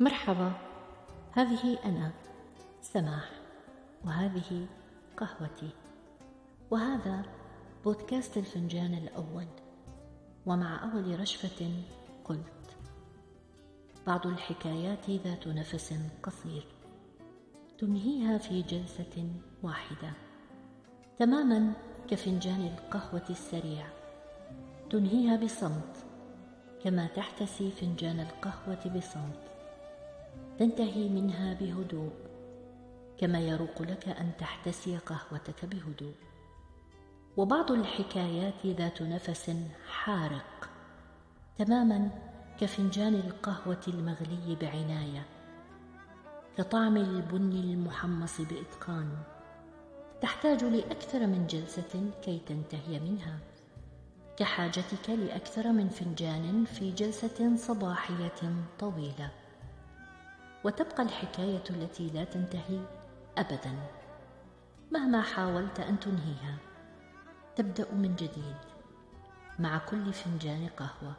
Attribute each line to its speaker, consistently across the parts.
Speaker 1: مرحبا. هذه أنا سماح وهذه قهوتي. وهذا بودكاست الفنجان الأول ومع أول رشفة قلت. بعض الحكايات ذات نفس قصير تنهيها في جلسة واحدة. تماما كفنجان القهوة السريع تنهيها بصمت كما تحتسي فنجان القهوة بصمت. تنتهي منها بهدوء كما يروق لك أن تحتسي قهوتك بهدوء. وبعض الحكايات ذات نفس حارق تماما كفنجان القهوة المغلي بعناية كطعم البن المحمص بإتقان. تحتاج لأكثر من جلسة كي تنتهي منها. كحاجتك لأكثر من فنجان في جلسة صباحية طويلة. وتبقى الحكاية التي لا تنتهي ابدا. مهما حاولت أن تنهيها تبدأ من جديد مع كل فنجان قهوة.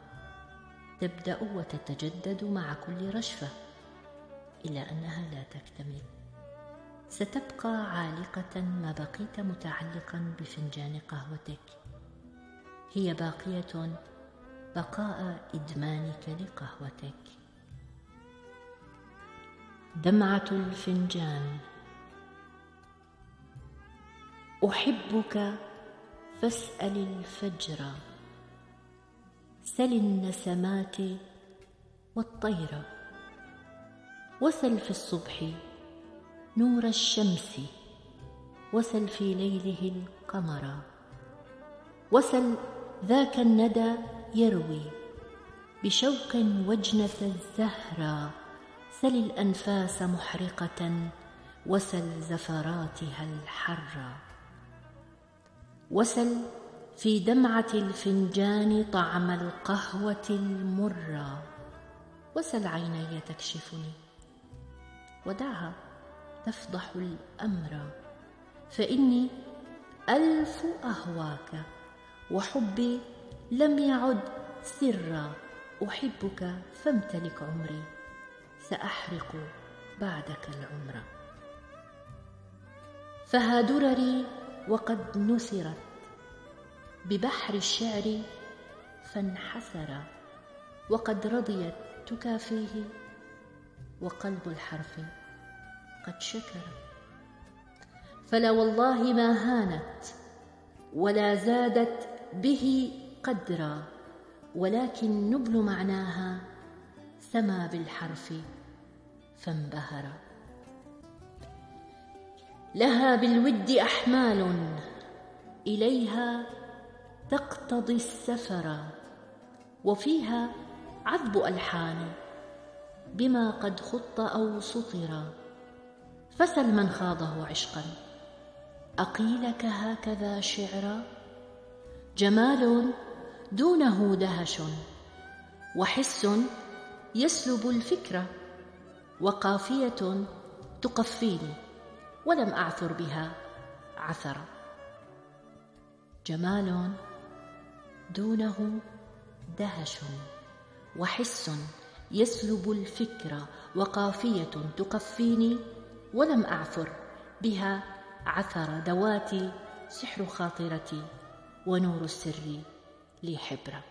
Speaker 1: تبدأ وتتجدد مع كل رشفة الا أنها لا تكتمل. ستبقى عالقة ما بقيت متعلقا بفنجان قهوتك. هي باقية بقاء إدمانك لقهوتك. دمعة الفنجان. أحبك فاسأل الفجر. سل النسمات والطير. وسل في الصبح نور الشمس. وسل في ليله القمر. وسل ذاك الندى يروي بشوق وجنة الزهرة. سل الأنفاس محرقة وسل زفراتها الحره وسل في دمعة الفنجان طعم القهوة المره وسل عيني تكشفني. ودعها تفضح الأمر. فإني ألف أهواك وحبي لم يعد سرا. أحبك فامتلك عمري. سأحرق بعدك العمر. فها درري وقد نثرت ببحر الشعر فانحسر وقد رضيت تكافيه وقلب الحرف قد شكر. فلا والله ما هانت ولا زادت به قدرا ولكن نبل معناها سما بالحرف. فانبهر. لها بالود أحمال إليها تقتضي السفر وفيها عذب ألحان بما قد خط أو سطر. فسل من خاضه عشقا. أقيلك هكذا شعرا جمال دونه دهش وحس يسلب الفكرة وقافية تقفيني ولم أعثر بها عثرا جمال دونه دهش وحس يسلب الفكر وقافية تقفيني ولم أعثر بها عثر دواتي سحر خاطرتي ونور السر لي حبره